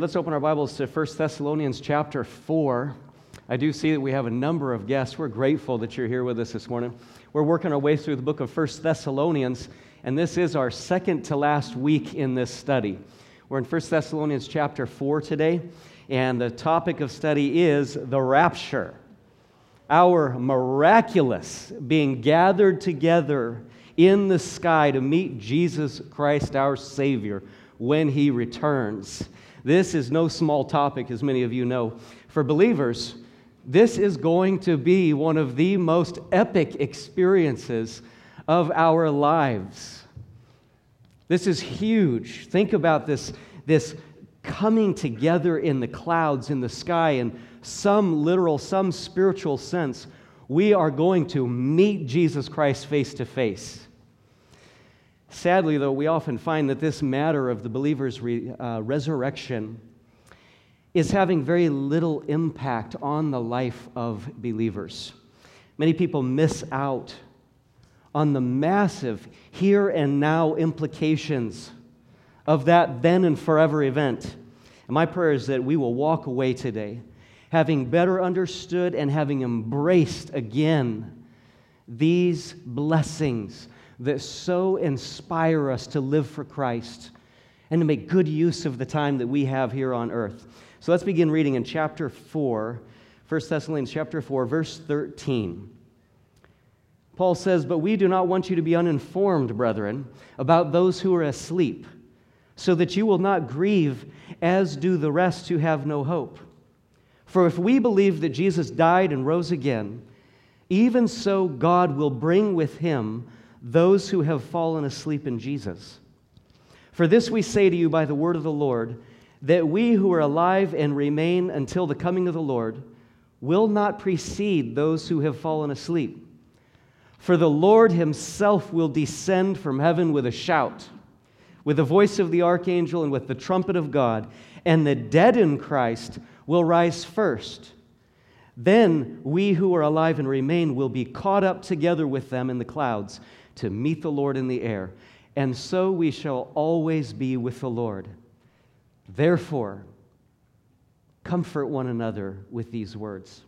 Let's open our Bibles to 1 Thessalonians chapter 4. I do see that we have a number of guests. We're grateful that you're here with us this morning. We're working our way through the book of 1 Thessalonians, and this is our second to last week in this study. We're in 1 Thessalonians chapter 4 today, and the topic of study is the rapture. Our miraculous being gathered together in the sky to meet Jesus Christ, our Savior, when He returns. This is no small topic, as many of you know. For believers, this is going to be one of the most epic experiences of our lives. This is huge. Think about this, this coming together in the clouds, in the sky, in some literal, some spiritual sense. We are going to meet Jesus Christ face to face. Sadly, though, we often find that this matter of the believer's re, uh, resurrection is having very little impact on the life of believers. Many people miss out on the massive here and now implications of that then and forever event. And my prayer is that we will walk away today having better understood and having embraced again these blessings that so inspire us to live for Christ and to make good use of the time that we have here on earth. So let's begin reading in chapter 4, 1 Thessalonians chapter 4, verse 13. Paul says, But we do not want you to be uninformed, brethren, about those who are asleep, so that you will not grieve as do the rest who have no hope. For if we believe that Jesus died and rose again, even so God will bring with him those who have fallen asleep in Jesus. For this we say to you by the word of the Lord, that we who are alive and remain until the coming of the Lord will not precede those who have fallen asleep. For the Lord himself will descend from heaven with a shout, with the voice of the archangel, and with the trumpet of God, and the dead in Christ will rise first. Then we who are alive and remain will be caught up together with them in the clouds to meet the Lord in the air, and so we shall always be with the Lord. Therefore, comfort one another with these words.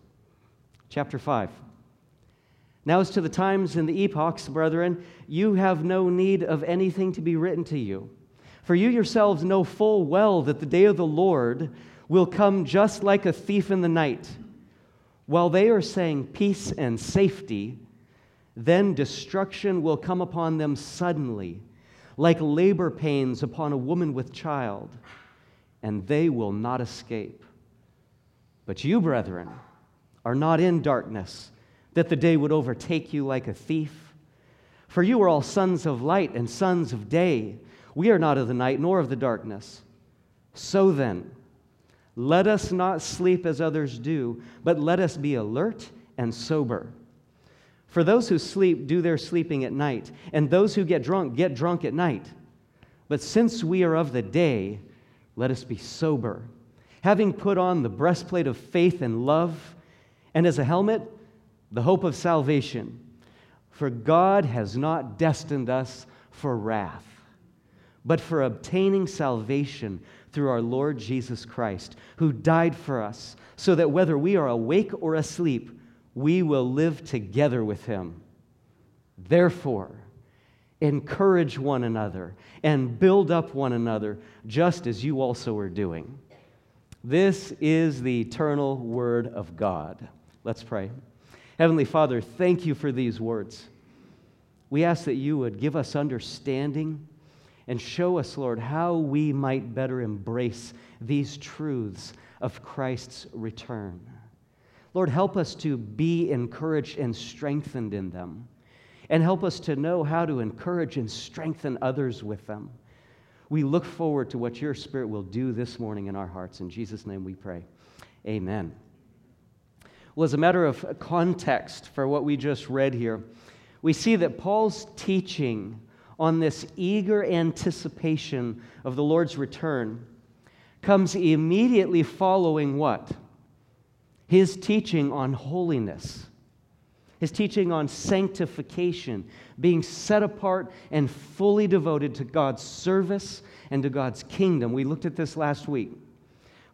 Chapter 5. Now, as to the times and the epochs, brethren, you have no need of anything to be written to you. For you yourselves know full well that the day of the Lord will come just like a thief in the night. While they are saying peace and safety, then destruction will come upon them suddenly, like labor pains upon a woman with child, and they will not escape. But you, brethren, are not in darkness, that the day would overtake you like a thief. For you are all sons of light and sons of day. We are not of the night nor of the darkness. So then, let us not sleep as others do, but let us be alert and sober. For those who sleep do their sleeping at night, and those who get drunk get drunk at night. But since we are of the day, let us be sober, having put on the breastplate of faith and love, and as a helmet, the hope of salvation. For God has not destined us for wrath, but for obtaining salvation through our Lord Jesus Christ, who died for us, so that whether we are awake or asleep, we will live together with him. Therefore, encourage one another and build up one another, just as you also are doing. This is the eternal word of God. Let's pray. Heavenly Father, thank you for these words. We ask that you would give us understanding and show us, Lord, how we might better embrace these truths of Christ's return. Lord, help us to be encouraged and strengthened in them. And help us to know how to encourage and strengthen others with them. We look forward to what your Spirit will do this morning in our hearts. In Jesus' name we pray. Amen. Well, as a matter of context for what we just read here, we see that Paul's teaching on this eager anticipation of the Lord's return comes immediately following what? His teaching on holiness, his teaching on sanctification, being set apart and fully devoted to God's service and to God's kingdom. We looked at this last week.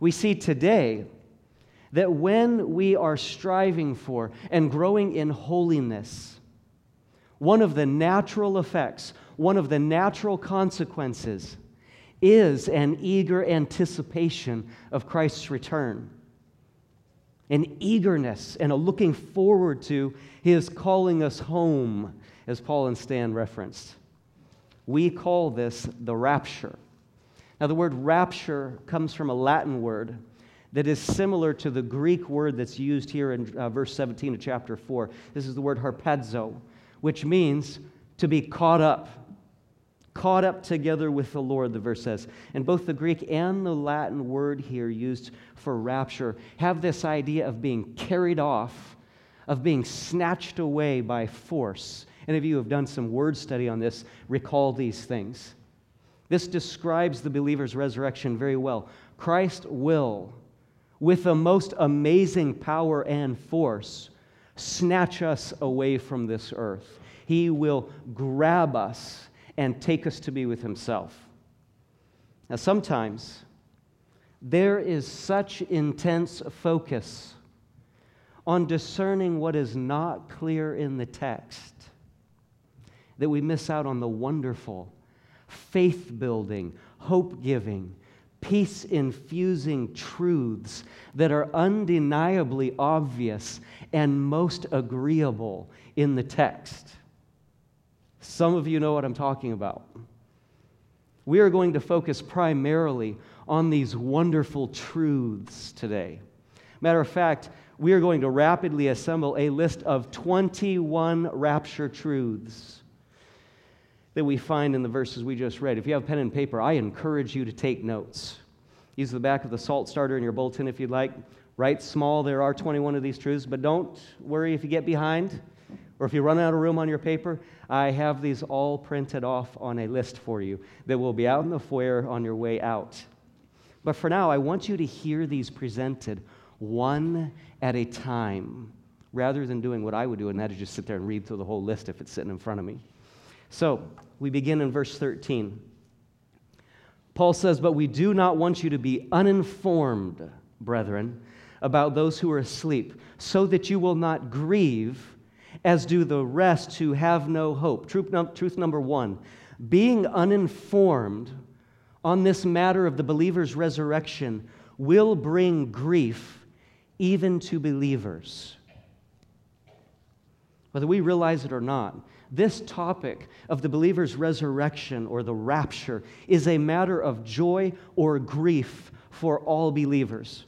We see today that when we are striving for and growing in holiness, one of the natural effects, one of the natural consequences is an eager anticipation of Christ's return, an eagerness and a looking forward to his calling us home, as Paul and Stan referenced. We call this the rapture. Now, the word rapture comes from a Latin word that is similar to the Greek word that's used here in uh, verse 17 of chapter 4. This is the word harpazo, which means to be caught up. Caught up together with the Lord, the verse says. And both the Greek and the Latin word here used for rapture have this idea of being carried off, of being snatched away by force. Any of you who have done some word study on this recall these things. This describes the believer's resurrection very well. Christ will, with the most amazing power and force, snatch us away from this earth. He will grab us and take us to be with Himself. Now, sometimes there is such intense focus on discerning what is not clear in the text that we miss out on the wonderful, faith building, hope giving, peace infusing truths that are undeniably obvious and most agreeable in the text. Some of you know what I'm talking about. We are going to focus primarily on these wonderful truths today. Matter of fact, we are going to rapidly assemble a list of 21 rapture truths that we find in the verses we just read. If you have pen and paper, I encourage you to take notes. Use the back of the salt starter in your bulletin if you'd like. Write small, there are 21 of these truths, but don't worry if you get behind or if you run out of room on your paper. I have these all printed off on a list for you that will be out in the foyer on your way out. But for now, I want you to hear these presented one at a time rather than doing what I would do, and that is just sit there and read through the whole list if it's sitting in front of me. So we begin in verse 13. Paul says, But we do not want you to be uninformed, brethren, about those who are asleep, so that you will not grieve, as do the rest who have no hope. Truth, num- truth number one being uninformed on this matter of the believer's resurrection will bring grief even to believers. Whether we realize it or not, this topic of the believer's resurrection or the rapture is a matter of joy or grief for all believers.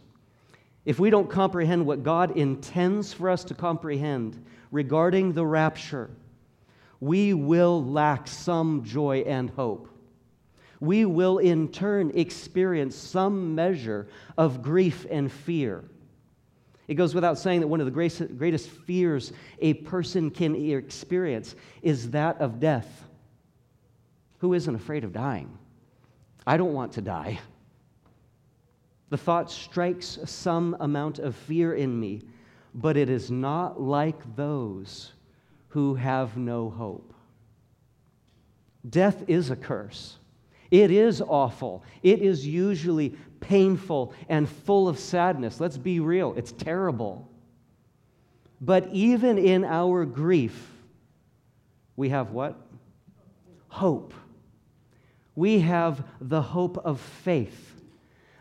If we don't comprehend what God intends for us to comprehend regarding the rapture, we will lack some joy and hope. We will in turn experience some measure of grief and fear. It goes without saying that one of the greatest fears a person can experience is that of death. Who isn't afraid of dying? I don't want to die. The thought strikes some amount of fear in me, but it is not like those who have no hope. Death is a curse. It is awful. It is usually painful and full of sadness. Let's be real, it's terrible. But even in our grief, we have what? Hope. We have the hope of faith,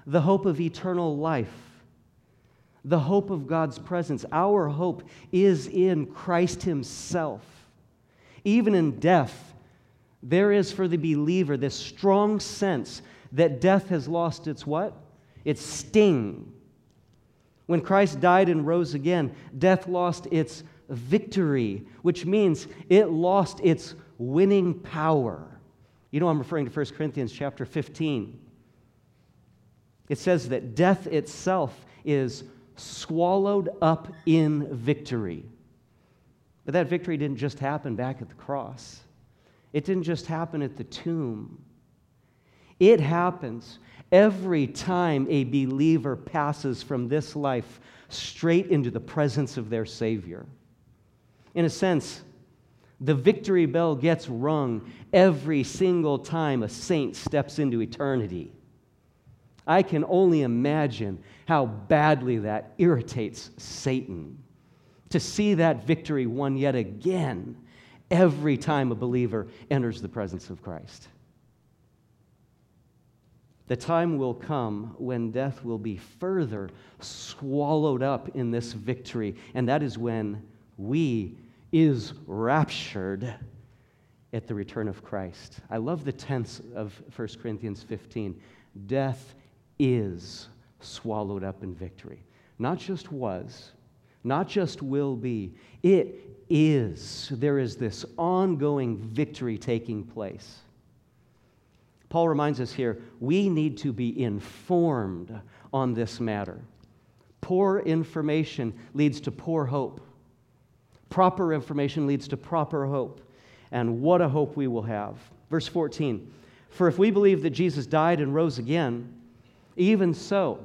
the hope of eternal life, the hope of God's presence. Our hope is in Christ Himself. Even in death, there is for the believer this strong sense that death has lost its what? Its sting. When Christ died and rose again, death lost its victory, which means it lost its winning power. You know, I'm referring to 1 Corinthians chapter 15. It says that death itself is swallowed up in victory. But that victory didn't just happen back at the cross, it didn't just happen at the tomb. It happens every time a believer passes from this life straight into the presence of their Savior. In a sense, the victory bell gets rung every single time a saint steps into eternity. I can only imagine how badly that irritates Satan to see that victory won yet again every time a believer enters the presence of Christ. The time will come when death will be further swallowed up in this victory, and that is when we is raptured at the return of Christ. I love the tense of 1 Corinthians 15. Death is swallowed up in victory. Not just was, not just will be, it is. There is this ongoing victory taking place. Paul reminds us here we need to be informed on this matter. Poor information leads to poor hope. Proper information leads to proper hope. And what a hope we will have. Verse 14 For if we believe that Jesus died and rose again, even so,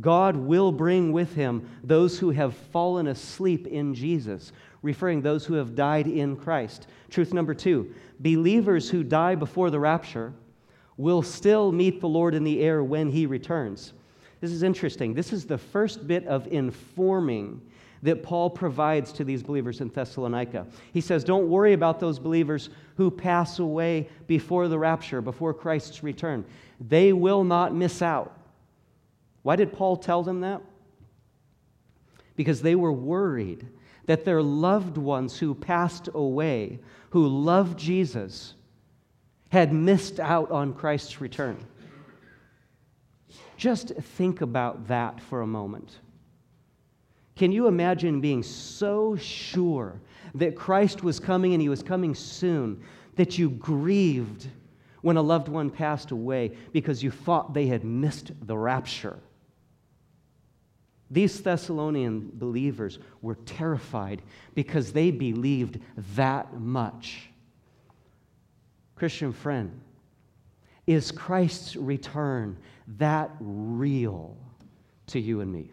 God will bring with him those who have fallen asleep in Jesus, referring those who have died in Christ. Truth number two believers who die before the rapture will still meet the Lord in the air when he returns. This is interesting. This is the first bit of informing that Paul provides to these believers in Thessalonica. He says, Don't worry about those believers who pass away before the rapture, before Christ's return. They will not miss out. Why did Paul tell them that? Because they were worried that their loved ones who passed away, who loved Jesus, had missed out on Christ's return. Just think about that for a moment. Can you imagine being so sure that Christ was coming and he was coming soon that you grieved when a loved one passed away because you thought they had missed the rapture? These Thessalonian believers were terrified because they believed that much. Christian friend, is Christ's return that real to you and me?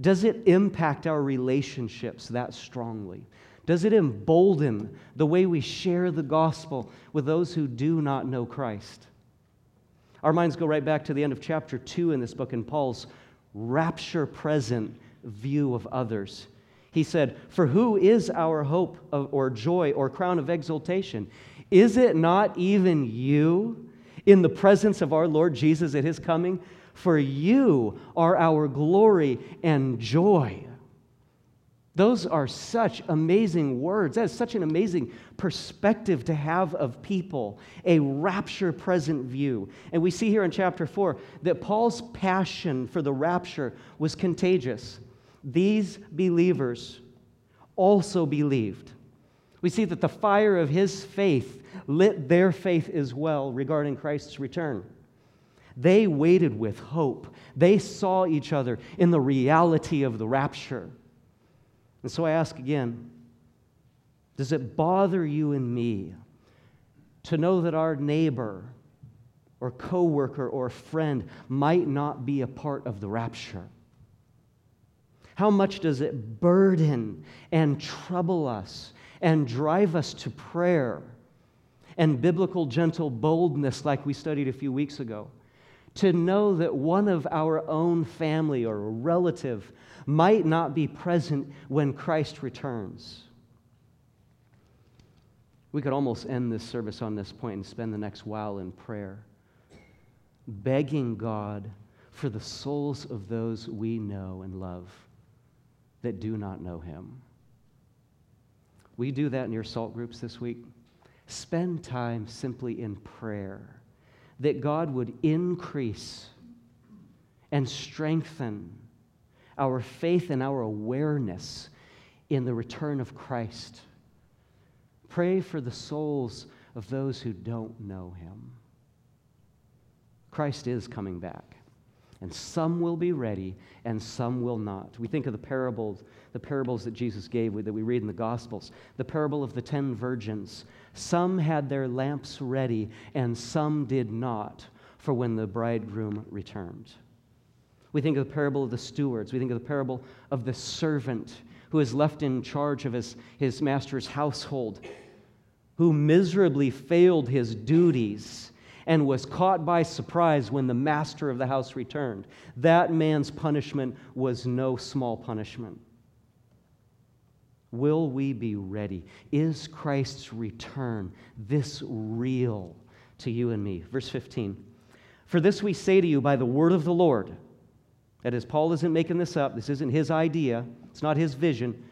Does it impact our relationships that strongly? Does it embolden the way we share the gospel with those who do not know Christ? Our minds go right back to the end of chapter 2 in this book in Paul's rapture present view of others. He said, For who is our hope of, or joy or crown of exaltation? Is it not even you in the presence of our Lord Jesus at his coming? For you are our glory and joy. Those are such amazing words. That is such an amazing perspective to have of people, a rapture present view. And we see here in chapter 4 that Paul's passion for the rapture was contagious. These believers also believed. We see that the fire of his faith lit their faith as well regarding Christ's return. They waited with hope. They saw each other in the reality of the rapture. And so I ask again does it bother you and me to know that our neighbor or coworker or friend might not be a part of the rapture? How much does it burden and trouble us and drive us to prayer and biblical gentle boldness, like we studied a few weeks ago? To know that one of our own family or a relative might not be present when Christ returns. We could almost end this service on this point and spend the next while in prayer, begging God for the souls of those we know and love that do not know Him. We do that in your salt groups this week? Spend time simply in prayer that God would increase and strengthen our faith and our awareness in the return of Christ. Pray for the souls of those who don't know him. Christ is coming back, and some will be ready and some will not. We think of the parables, the parables that Jesus gave that we read in the Gospels. The parable of the ten virgins some had their lamps ready, and some did not for when the bridegroom returned. We think of the parable of the stewards. We think of the parable of the servant who is left in charge of his, his master's household, who miserably failed his duties and was caught by surprise when the master of the house returned. That man's punishment was no small punishment. Will we be ready? Is Christ's return this real to you and me? Verse 15. For this we say to you by the word of the Lord. That is, Paul isn't making this up. This isn't his idea, it's not his vision.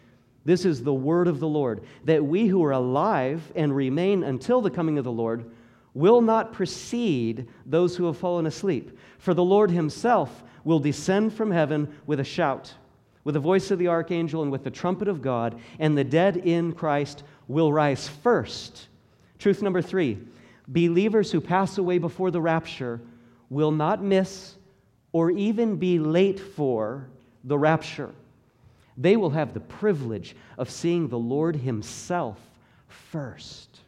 This is the word of the Lord. That we who are alive and remain until the coming of the Lord will not precede those who have fallen asleep. For the Lord himself will descend from heaven with a shout, with the voice of the archangel, and with the trumpet of God, and the dead in Christ will rise first. Truth number three believers who pass away before the rapture will not miss or even be late for the rapture. They will have the privilege of seeing the Lord Himself first.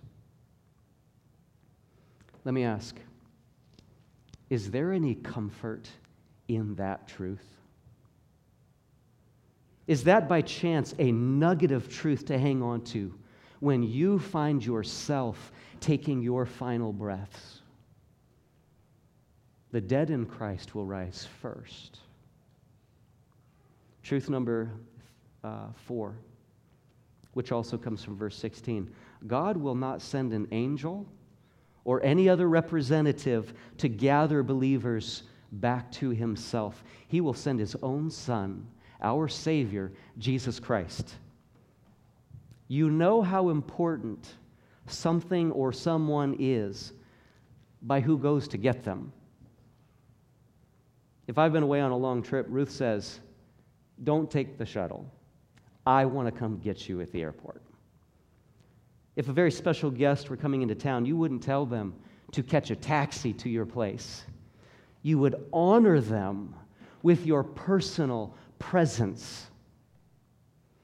Let me ask Is there any comfort in that truth? Is that by chance a nugget of truth to hang on to when you find yourself taking your final breaths? The dead in Christ will rise first. Truth number uh, 4, which also comes from verse 16 God will not send an angel or any other representative to gather believers back to himself. He will send his own Son, our Savior, Jesus Christ. You know how important something or someone is by who goes to get them. If I've been away on a long trip, Ruth says, Don't take the shuttle. I want to come get you at the airport. If a very special guest were coming into town, you wouldn't tell them to catch a taxi to your place. You would honor them with your personal presence.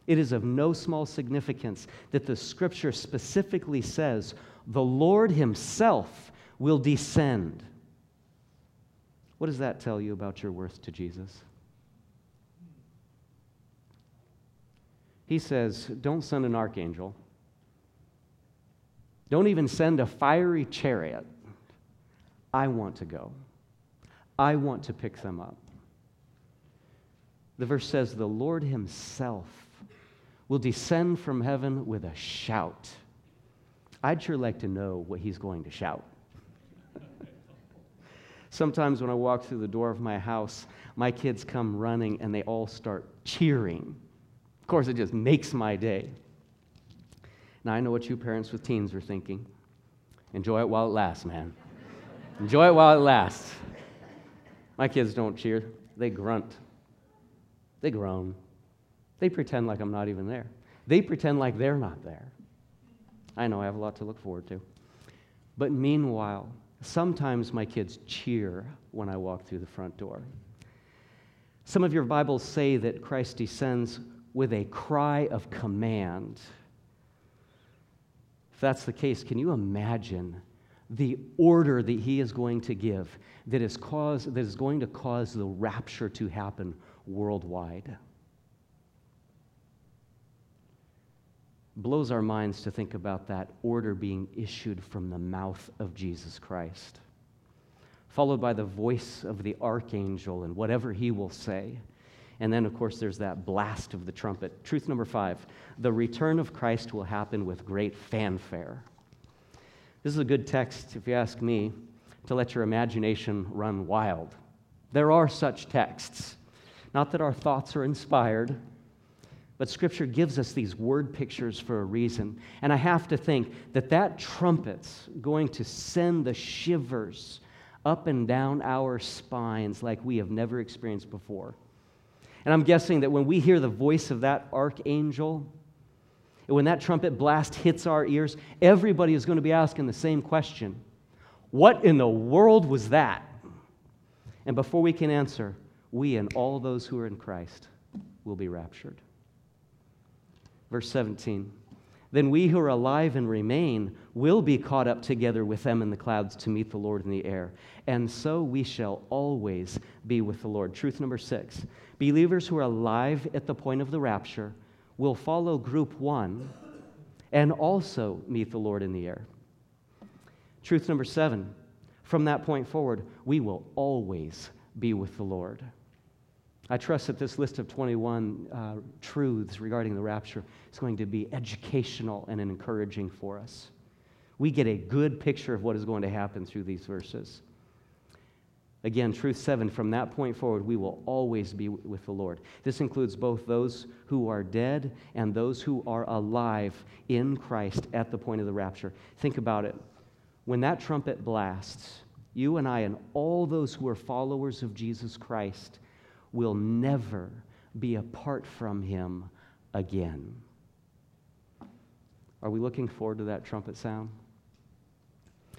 It is of no small significance that the scripture specifically says the Lord Himself will descend. What does that tell you about your worth to Jesus? He says, Don't send an archangel. Don't even send a fiery chariot. I want to go. I want to pick them up. The verse says, The Lord Himself will descend from heaven with a shout. I'd sure like to know what He's going to shout. Sometimes when I walk through the door of my house, my kids come running and they all start cheering Of course, it just makes my day. Now, I know what you parents with teens are thinking. Enjoy it while it lasts, man. Enjoy it while it lasts. My kids don't cheer, they grunt. They groan. They pretend like I'm not even there. They pretend like they're not there. I know I have a lot to look forward to. But meanwhile, sometimes my kids cheer when I walk through the front door. Some of your Bibles say that Christ descends with a cry of command. That's the case, can you imagine the order that he is going to give that is, cause, that is going to cause the rapture to happen worldwide? Blows our minds to think about that order being issued from the mouth of Jesus Christ, followed by the voice of the archangel and whatever he will say. And then, of course, there's that blast of the trumpet. Truth number five the return of Christ will happen with great fanfare. This is a good text, if you ask me, to let your imagination run wild. There are such texts. Not that our thoughts are inspired, but Scripture gives us these word pictures for a reason. And I have to think that that trumpet's going to send the shivers up and down our spines like we have never experienced before. And I'm guessing that when we hear the voice of that archangel, and when that trumpet blast hits our ears, everybody is going to be asking the same question What in the world was that? And before we can answer, we and all those who are in Christ will be raptured. Verse 17 Then we who are alive and remain will be caught up together with them in the clouds to meet the Lord in the air. And so we shall always be with the Lord. Truth number six believers who are alive at the point of the rapture will follow group one and also meet the Lord in the air. Truth number seven From that point forward, we will always be with the Lord. I trust that this list of 21 uh, truths regarding the rapture is going to be educational and encouraging for us. We get a good picture of what is going to happen through these verses. Again, truth seven, from that point forward, we will always be with the Lord. This includes both those who are dead and those who are alive in Christ at the point of the rapture. Think about it. When that trumpet blasts, you and I and all those who are followers of Jesus Christ will never be apart from him again. Are we looking forward to that trumpet sound?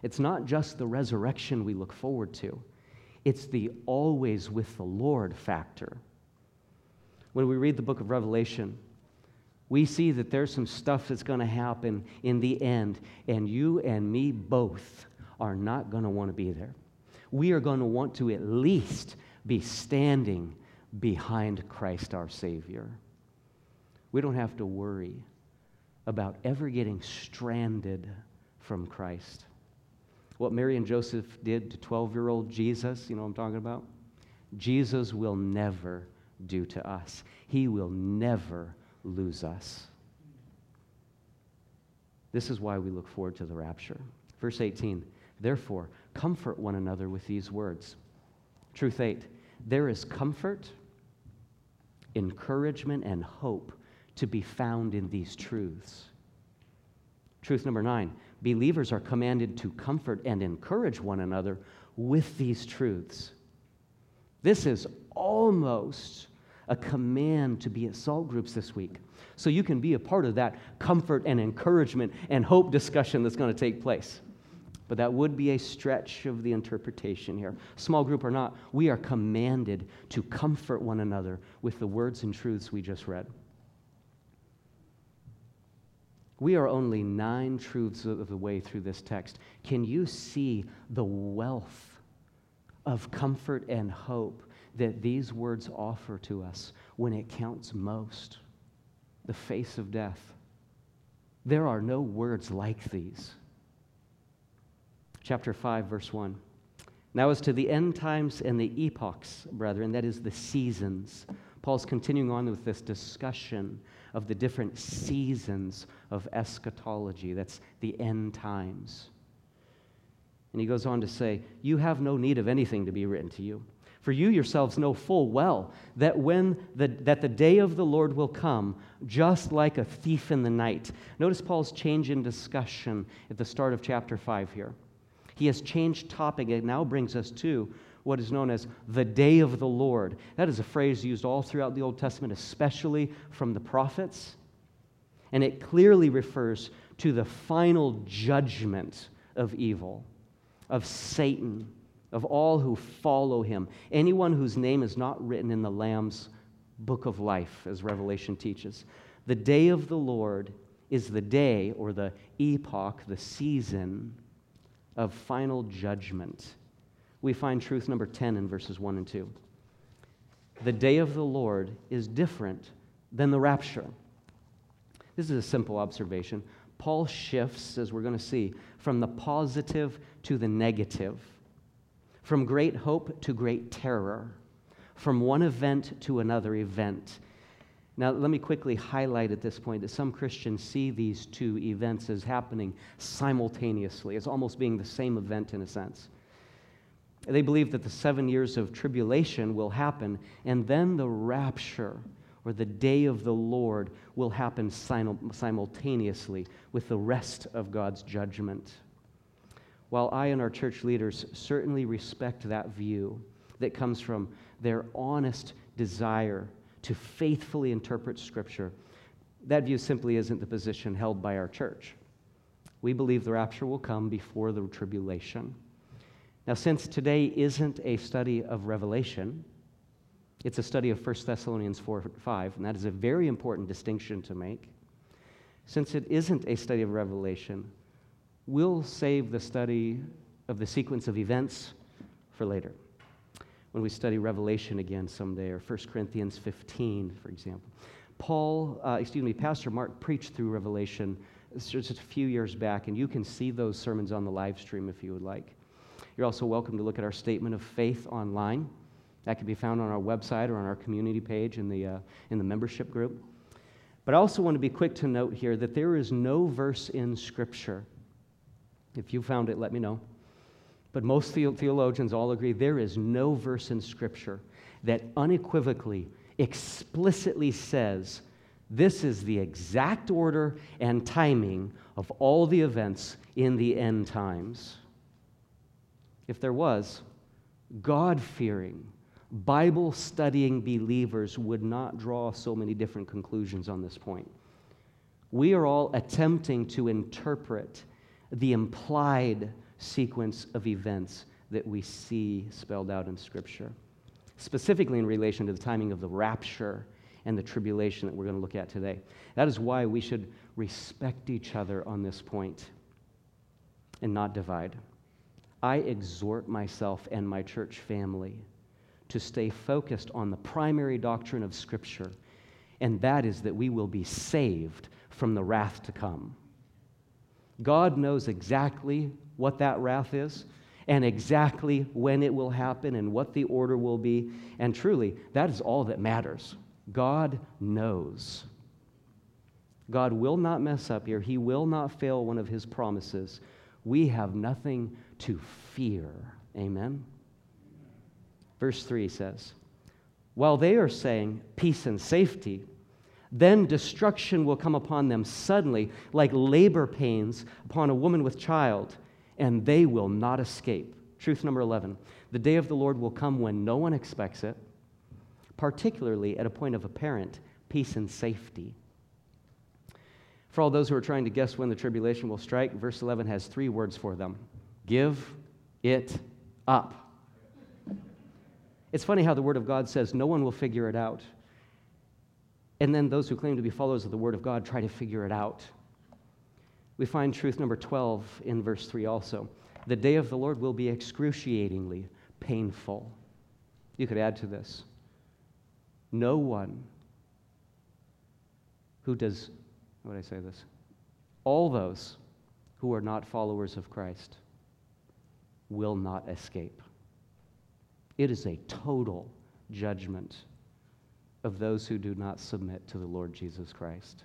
It's not just the resurrection we look forward to, it's the always with the Lord factor. When we read the book of Revelation, we see that there's some stuff that's going to happen in the end, and you and me both are not going to want to be there. We are going to want to at least be standing behind Christ our Savior. We don't have to worry about ever getting stranded from Christ. What Mary and Joseph did to 12 year old Jesus, you know what I'm talking about? Jesus will never do to us. He will never lose us. This is why we look forward to the rapture. Verse 18, therefore, comfort one another with these words. Truth 8, there is comfort encouragement, and hope to be found in these truths. Truth number nine believers are commanded to comfort and encourage one another with these truths. This is almost a command to be at salt groups this week. So you can be a part of that comfort and encouragement and hope discussion that's going to take place. But that would be a stretch of the interpretation here. Small group or not, we are commanded to comfort one another with the words and truths we just read. We are only nine truths of the way through this text. Can you see the wealth of comfort and hope that these words offer to us when it counts most? The face of death. There are no words like these chapter 5, verse 1. Now, as to the end times and the epochs, brethren, that is the seasons, Paul's continuing on with this discussion of the different seasons of eschatology. That's the end times. And he goes on to say, You have no need of anything to be written to you. For you yourselves know full well that when the, that the day of the Lord will come, just like a thief in the night. Notice Paul's change in discussion at the start of chapter 5 here. He has changed topic. It now brings us to what is known as the day of the Lord. That is a phrase used all throughout the Old Testament, especially from the prophets. And it clearly refers to the final judgment of evil, of Satan, of all who follow him. Anyone whose name is not written in the Lamb's book of life, as Revelation teaches. The day of the Lord is the day or the epoch, the season of final judgment. We find truth number 10 in verses 1 and 2. The day of the Lord is different than the rapture. This is a simple observation. Paul shifts, as we're going to see, from the positive to the negative, from great hope to great terror, from one event to another event. Now, let me quickly highlight at this point that some Christians see these two events as happening simultaneously, as almost being the same event in a sense. They believe that the seven years of tribulation will happen, and then the rapture or the day of the Lord will happen simultaneously with the rest of God's judgment. While I and our church leaders certainly respect that view that comes from their honest desire to faithfully interpret Scripture. That view simply isn't the position held by our church. We believe the rapture will come before the tribulation. Now, since today isn't a study of Revelation, it's a study of 1 Thessalonians 4 5, and that is a very important distinction to make. Since it isn't a study of Revelation, we'll save the study of the sequence of events for later when we study Revelation again someday, or 1 Corinthians 15, for example. Paul, uh, excuse me, Pastor Mark preached through Revelation just a few years back, and you can see those sermons on the live stream if you would like. You're also welcome to look at our statement of faith online. That can be found on our website or on our community page in the, uh, in the membership group. But I also want to be quick to note here that there is no verse in Scripture. If you found it, let me know. But most theologians all agree there is no verse in Scripture that unequivocally, explicitly says this is the exact order and timing of all the events in the end times. If there was, God fearing, Bible studying believers would not draw so many different conclusions on this point. We are all attempting to interpret the implied sequence of events that we see spelled out in Scripture, specifically in relation to the timing of the rapture and the tribulation that we're going to look at today. That is why we should respect each other on this point and not divide. I exhort myself and my church family to stay focused on the primary doctrine of Scripture, and that is that we will be saved from the wrath to come. God knows exactly what that wrath is and exactly when it will happen and what the order will be. And truly, that is all that matters. God knows. God will not mess up here. He will not fail one of his promises. We have nothing to fear. Amen. Verse 3 says, While they are saying peace and safety, then destruction will come upon them suddenly, like labor pains upon a woman with child, and they will not escape. Truth number 11 the day of the Lord will come when no one expects it particularly at a point of apparent peace and safety. For all those who are trying to guess when the tribulation will strike, verse 11 has three words for them give it up. It's funny how the Word of God says no one will figure it out. And then those who claim to be followers of the Word of God try to figure it out. We find truth number 12 in verse 3 also. The day of the Lord will be excruciatingly painful. You could add to this no one who does, how would I say this? All those who are not followers of Christ will not escape. It is a total judgment of those who do not submit to the Lord Jesus Christ.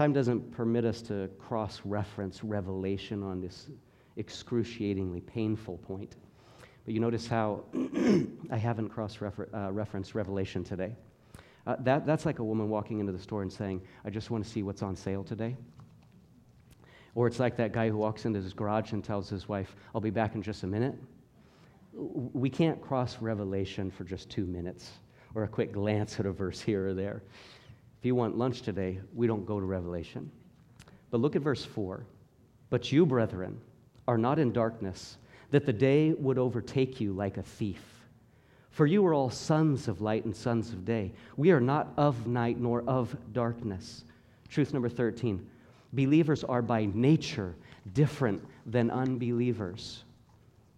Time doesn't permit us to cross reference Revelation on this excruciatingly painful point. But you notice how I haven't cross uh, referenced Revelation today. Uh, that, that's like a woman walking into the store and saying, I just want to see what's on sale today. Or it's like that guy who walks into his garage and tells his wife, I'll be back in just a minute. We can't cross Revelation for just two minutes or a quick glance at a verse here or there. If you want lunch today, we don't go to Revelation. But look at verse 4. But you, brethren, are not in darkness that the day would overtake you like a thief. For you are all sons of light and sons of day. We are not of night nor of darkness. Truth number 13 believers are by nature different than unbelievers.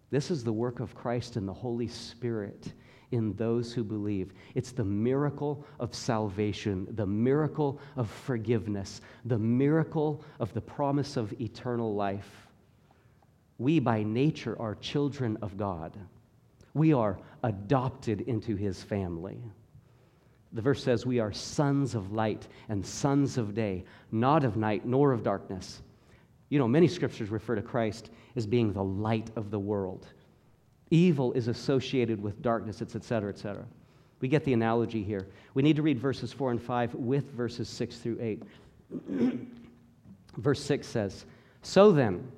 This is the work of Christ and the Holy Spirit in those who believe. It's the miracle of salvation, the miracle of forgiveness, the miracle of the promise of eternal life we by nature are children of God. We are adopted into his family. The verse says, We are sons of light and sons of day, not of night nor of darkness. You know, many scriptures refer to Christ as being the light of the world. Evil is associated with darkness, it's et cetera, et cetera. We get the analogy here. We need to read verses 4 and 5 with verses 6 through 8. Verse 6 says, So then,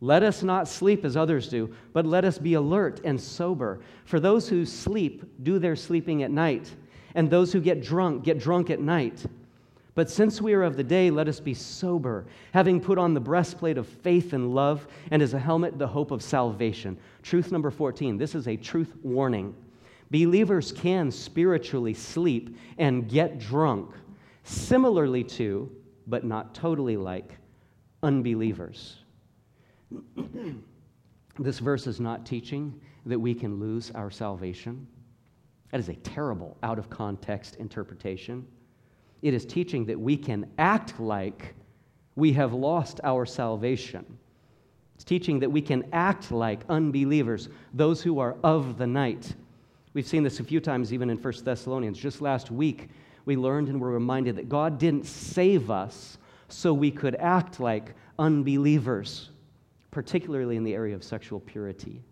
let us not sleep as others do, but let us be alert and sober. For those who sleep do their sleeping at night, and those who get drunk get drunk at night. But since we are of the day, let us be sober, having put on the breastplate of faith and love, and as a helmet, the hope of salvation. Truth number 14 this is a truth warning. Believers can spiritually sleep and get drunk, similarly to, but not totally like, unbelievers. this verse is not teaching that we can lose our salvation. That is a terrible, out of context interpretation. It is teaching that we can act like we have lost our salvation. It's teaching that we can act like unbelievers, those who are of the night. We've seen this a few times even in 1 Thessalonians. Just last week, we learned and were reminded that God didn't save us so we could act like unbelievers, particularly in the area of sexual purity.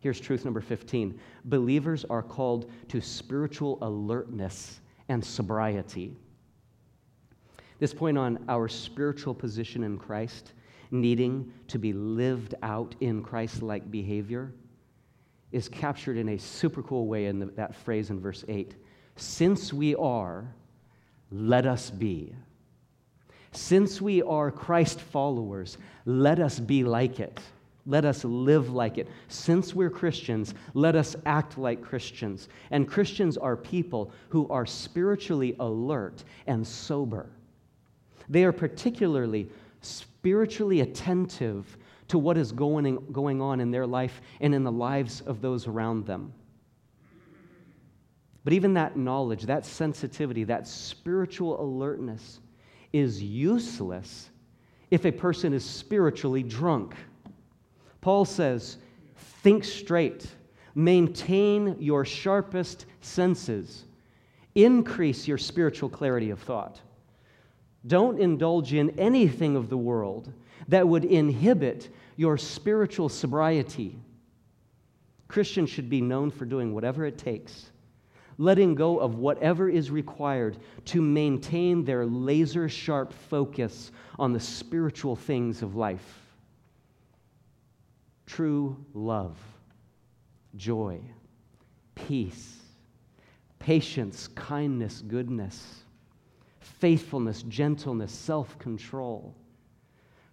Here's truth number 15 believers are called to spiritual alertness and sobriety. This point on our spiritual position in Christ, needing to be lived out in Christ like behavior, is captured in a super cool way in the, that phrase in verse 8. Since we are, let us be. Since we are Christ followers, let us be like it. Let us live like it. Since we're Christians, let us act like Christians. And Christians are people who are spiritually alert and sober. They are particularly spiritually attentive to what is going, going on in their life and in the lives of those around them. But even that knowledge, that sensitivity, that spiritual alertness is useless if a person is spiritually drunk. Paul says, think straight, maintain your sharpest senses, increase your spiritual clarity of thought. Don't indulge in anything of the world that would inhibit your spiritual sobriety. Christians should be known for doing whatever it takes, letting go of whatever is required to maintain their laser sharp focus on the spiritual things of life true love, joy, peace, patience, kindness, goodness, faithfulness, gentleness, self control.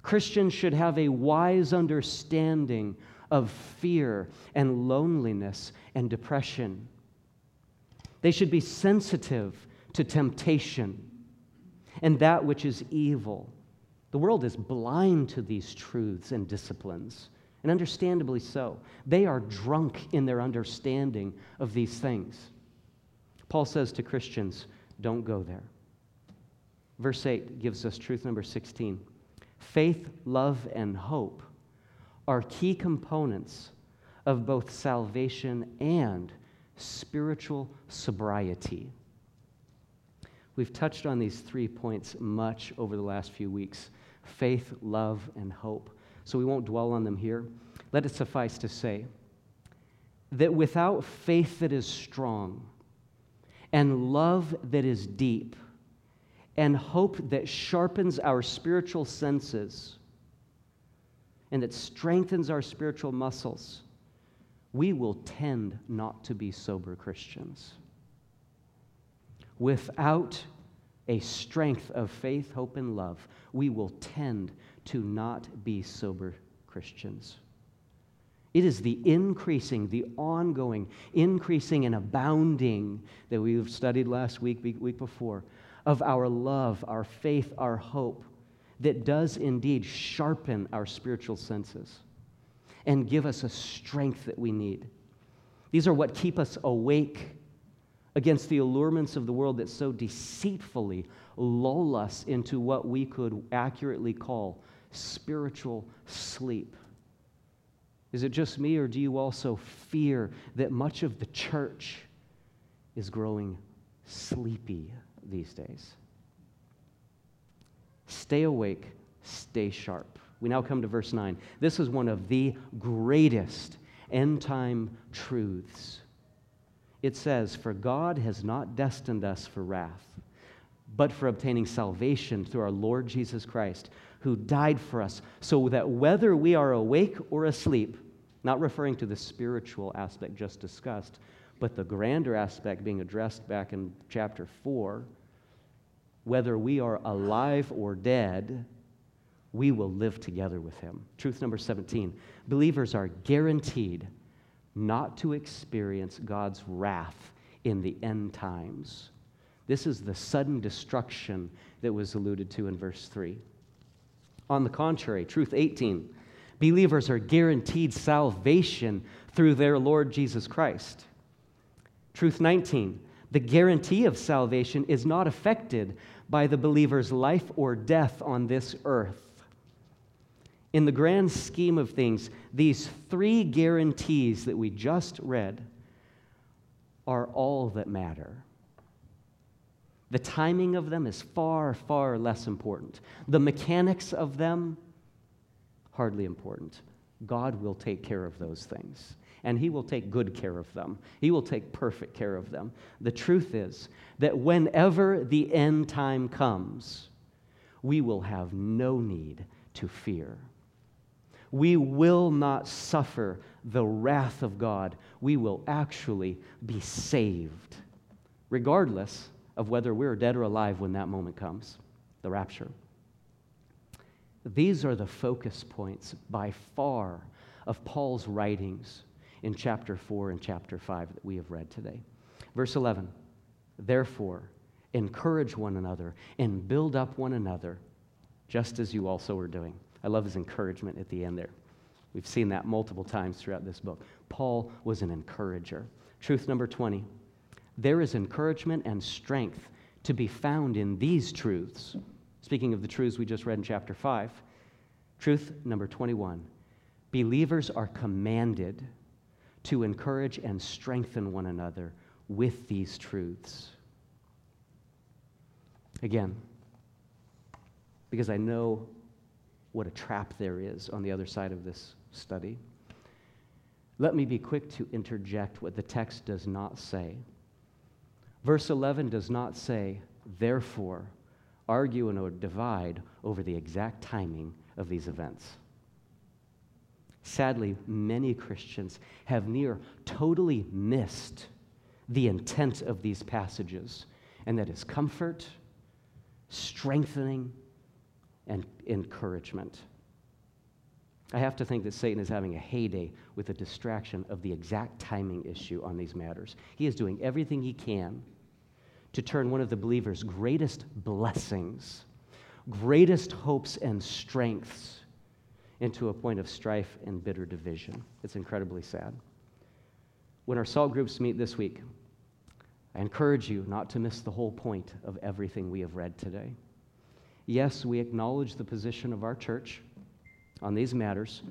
Christians should have a wise understanding of fear and loneliness and depression. They should be sensitive to temptation and that which is evil. The world is blind to these truths and disciplines and understandably so. They are drunk in their understanding of these things. Paul says to Christians, don't go there. Verse 8 gives us truth number 16. Faith, love, and hope are key components of both salvation and spiritual sobriety. We've touched on these three points much over the last few weeks faith, love, and hope so we won't dwell on them here. Let it suffice to say that without faith that is strong, and love that is deep, and hope that sharpens our spiritual senses, and that strengthens our spiritual muscles, we will tend not to be sober Christians. Without a strength of faith, hope, and love, we will tend to not be sober Christians. It is the increasing, the ongoing, increasing and abounding that we've studied last week, week, before, of our love, our faith, our hope, that does indeed sharpen our spiritual senses and give us a strength that we need. These are what keep us awake against the allurements of the world that so deceitfully lull us into what we could accurately call spiritual sleep? Is it just me, or do you also fear that much of the church is growing sleepy these days? Stay awake, stay sharp. We now come to verse 9. This is one of the greatest end time truths. It says, For God has not destined us for wrath, but for obtaining salvation through our Lord Jesus Christ who died for us, so that whether we are awake or asleep, not referring to the spiritual aspect just discussed, but the grander aspect being addressed back in chapter 4, whether we are alive or dead, we will live together with him. Truth number 17 believers are guaranteed not to experience God's wrath in the end times. This is the sudden destruction that was alluded to in verse 3. On the contrary, truth 18 believers are guaranteed salvation through their Lord Jesus Christ. Truth 19 the guarantee of salvation is not affected by the believer's life or death on this earth. In the grand scheme of things, these three guarantees that we just read are all that matter. The timing of them is far, far less important. The mechanics of them, hardly important. God will take care of those things, and He will take good care of them. He will take perfect care of them. The truth is that whenever the end time comes, we will have no need to fear. We will not suffer the wrath of God. We will actually be saved, regardless of whether we're dead or alive when that moment comes the rapture. These are the focus points by far of Paul's writings in chapter 4 and chapter 5 that we have read today. Verse 11 Therefore, encourage one another and build up one another, just as you also are doing. I love his encouragement at the end there. We've seen that multiple times throughout this book. Paul was an encourager. Truth number 20 there is encouragement and strength to be found in these truths. Speaking of the truths we just read in chapter 5, truth number 21 believers are commanded to encourage and strengthen one another with these truths. Again, because I know what a trap there is on the other side of this study, let me be quick to interject what the text does not say. Verse 11 does not say, therefore, argue and or divide over the exact timing of these events. Sadly, many Christians have near totally missed the intent of these passages, and that is comfort, strengthening, and encouragement. I have to think that Satan is having a heyday with the distraction of the exact timing issue on these matters. He is doing everything he can to turn one of the believer's greatest blessings, greatest hopes and strengths into a point of strife and bitter division. It's incredibly sad. When our salt groups meet this week, I encourage you not to miss the whole point of everything we have read today. Yes, we acknowledge the position of our church on these matters,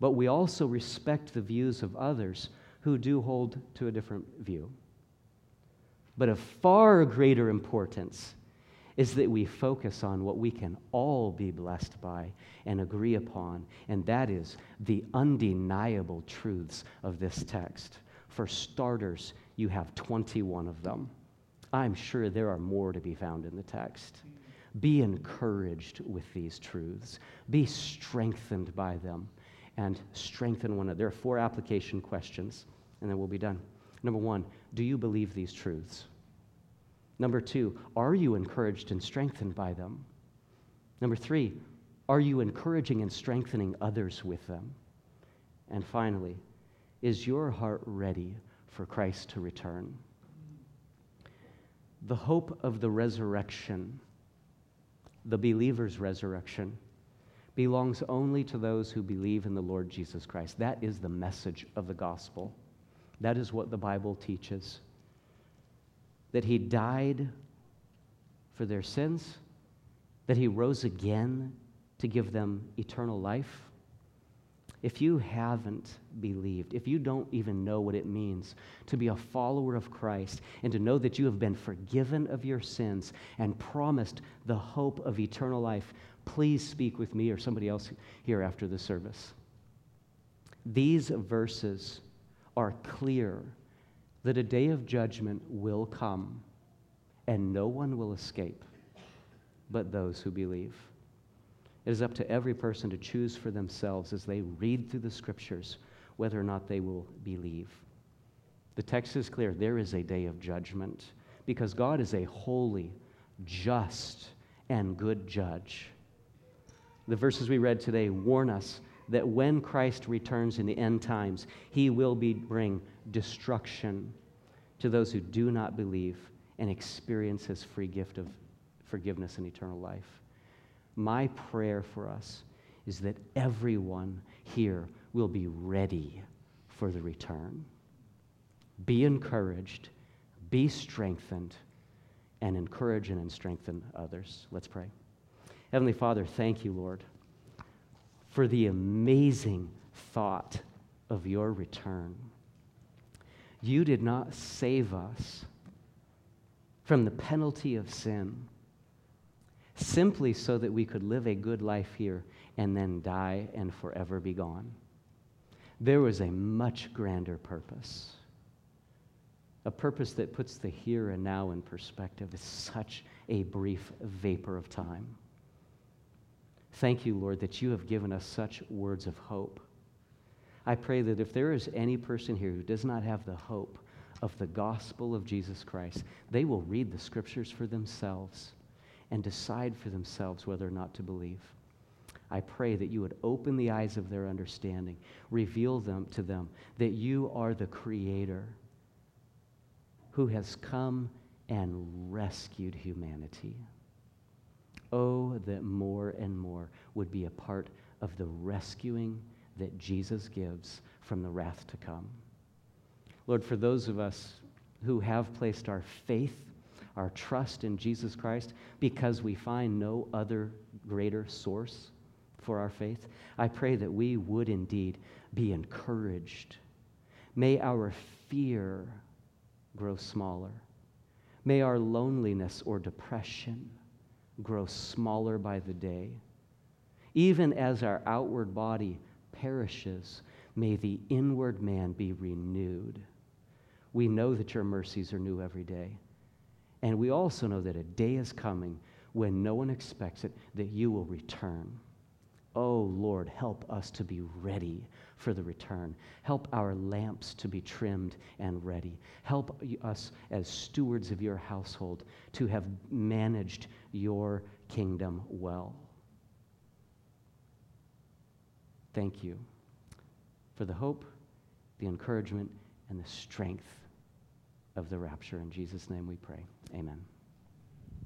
but we also respect the views of others who do hold to a different view. But of far greater importance is that we focus on what we can all be blessed by and agree upon, and that is the undeniable truths of this text. For starters, you have 21 of them. I'm sure there are more to be found in the text. Be encouraged with these truths, be strengthened by them, and strengthen one another. There are four application questions, and then we'll be done. Number one, do you believe these truths? Number two, are you encouraged and strengthened by them? Number three, are you encouraging and strengthening others with them? And finally, is your heart ready for Christ to return? The hope of the resurrection the believer's resurrection belongs only to those who believe in the Lord Jesus Christ. That is the message of the gospel. That is what the Bible teaches. That he died for their sins, that he rose again to give them eternal life, if you haven't believed, if you don't even know what it means to be a follower of Christ and to know that you have been forgiven of your sins and promised the hope of eternal life, please speak with me or somebody else here after the service. These verses are clear that a day of judgment will come and no one will escape but those who believe. It is up to every person to choose for themselves as they read through the scriptures whether or not they will believe. The text is clear there is a day of judgment because God is a holy, just, and good judge. The verses we read today warn us that when Christ returns in the end times, he will be, bring destruction to those who do not believe and experience his free gift of forgiveness and eternal life. My prayer for us is that everyone here will be ready for the return. Be encouraged, be strengthened, and encourage and strengthen others. Let's pray. Heavenly Father, thank you, Lord, for the amazing thought of your return. You did not save us from the penalty of sin simply so that we could live a good life here and then die and forever be gone. There was a much grander purpose, a purpose that puts the here and now in perspective. It's such a brief vapor of time. Thank you, Lord, that you have given us such words of hope. I pray that if there is any person here who does not have the hope of the gospel of Jesus Christ, they will read the scriptures for themselves and decide for themselves whether or not to believe. I pray that you would open the eyes of their understanding, reveal them to them that you are the creator who has come and rescued humanity. Oh, that more and more would be a part of the rescuing that Jesus gives from the wrath to come. Lord, for those of us who have placed our faith, our trust in Jesus Christ, because we find no other greater source for our faith, I pray that we would indeed be encouraged. May our fear grow smaller. May our loneliness or depression grow smaller by the day. Even as our outward body perishes, may the inward man be renewed. We know that your mercies are new every day. And we also know that a day is coming when no one expects it that you will return. Oh Lord, help us to be ready for the return. Help our lamps to be trimmed and ready. Help us as stewards of your household to have managed your kingdom well. Thank you for the hope, the encouragement, and the strength of the rapture. In Jesus' name we pray. Amen.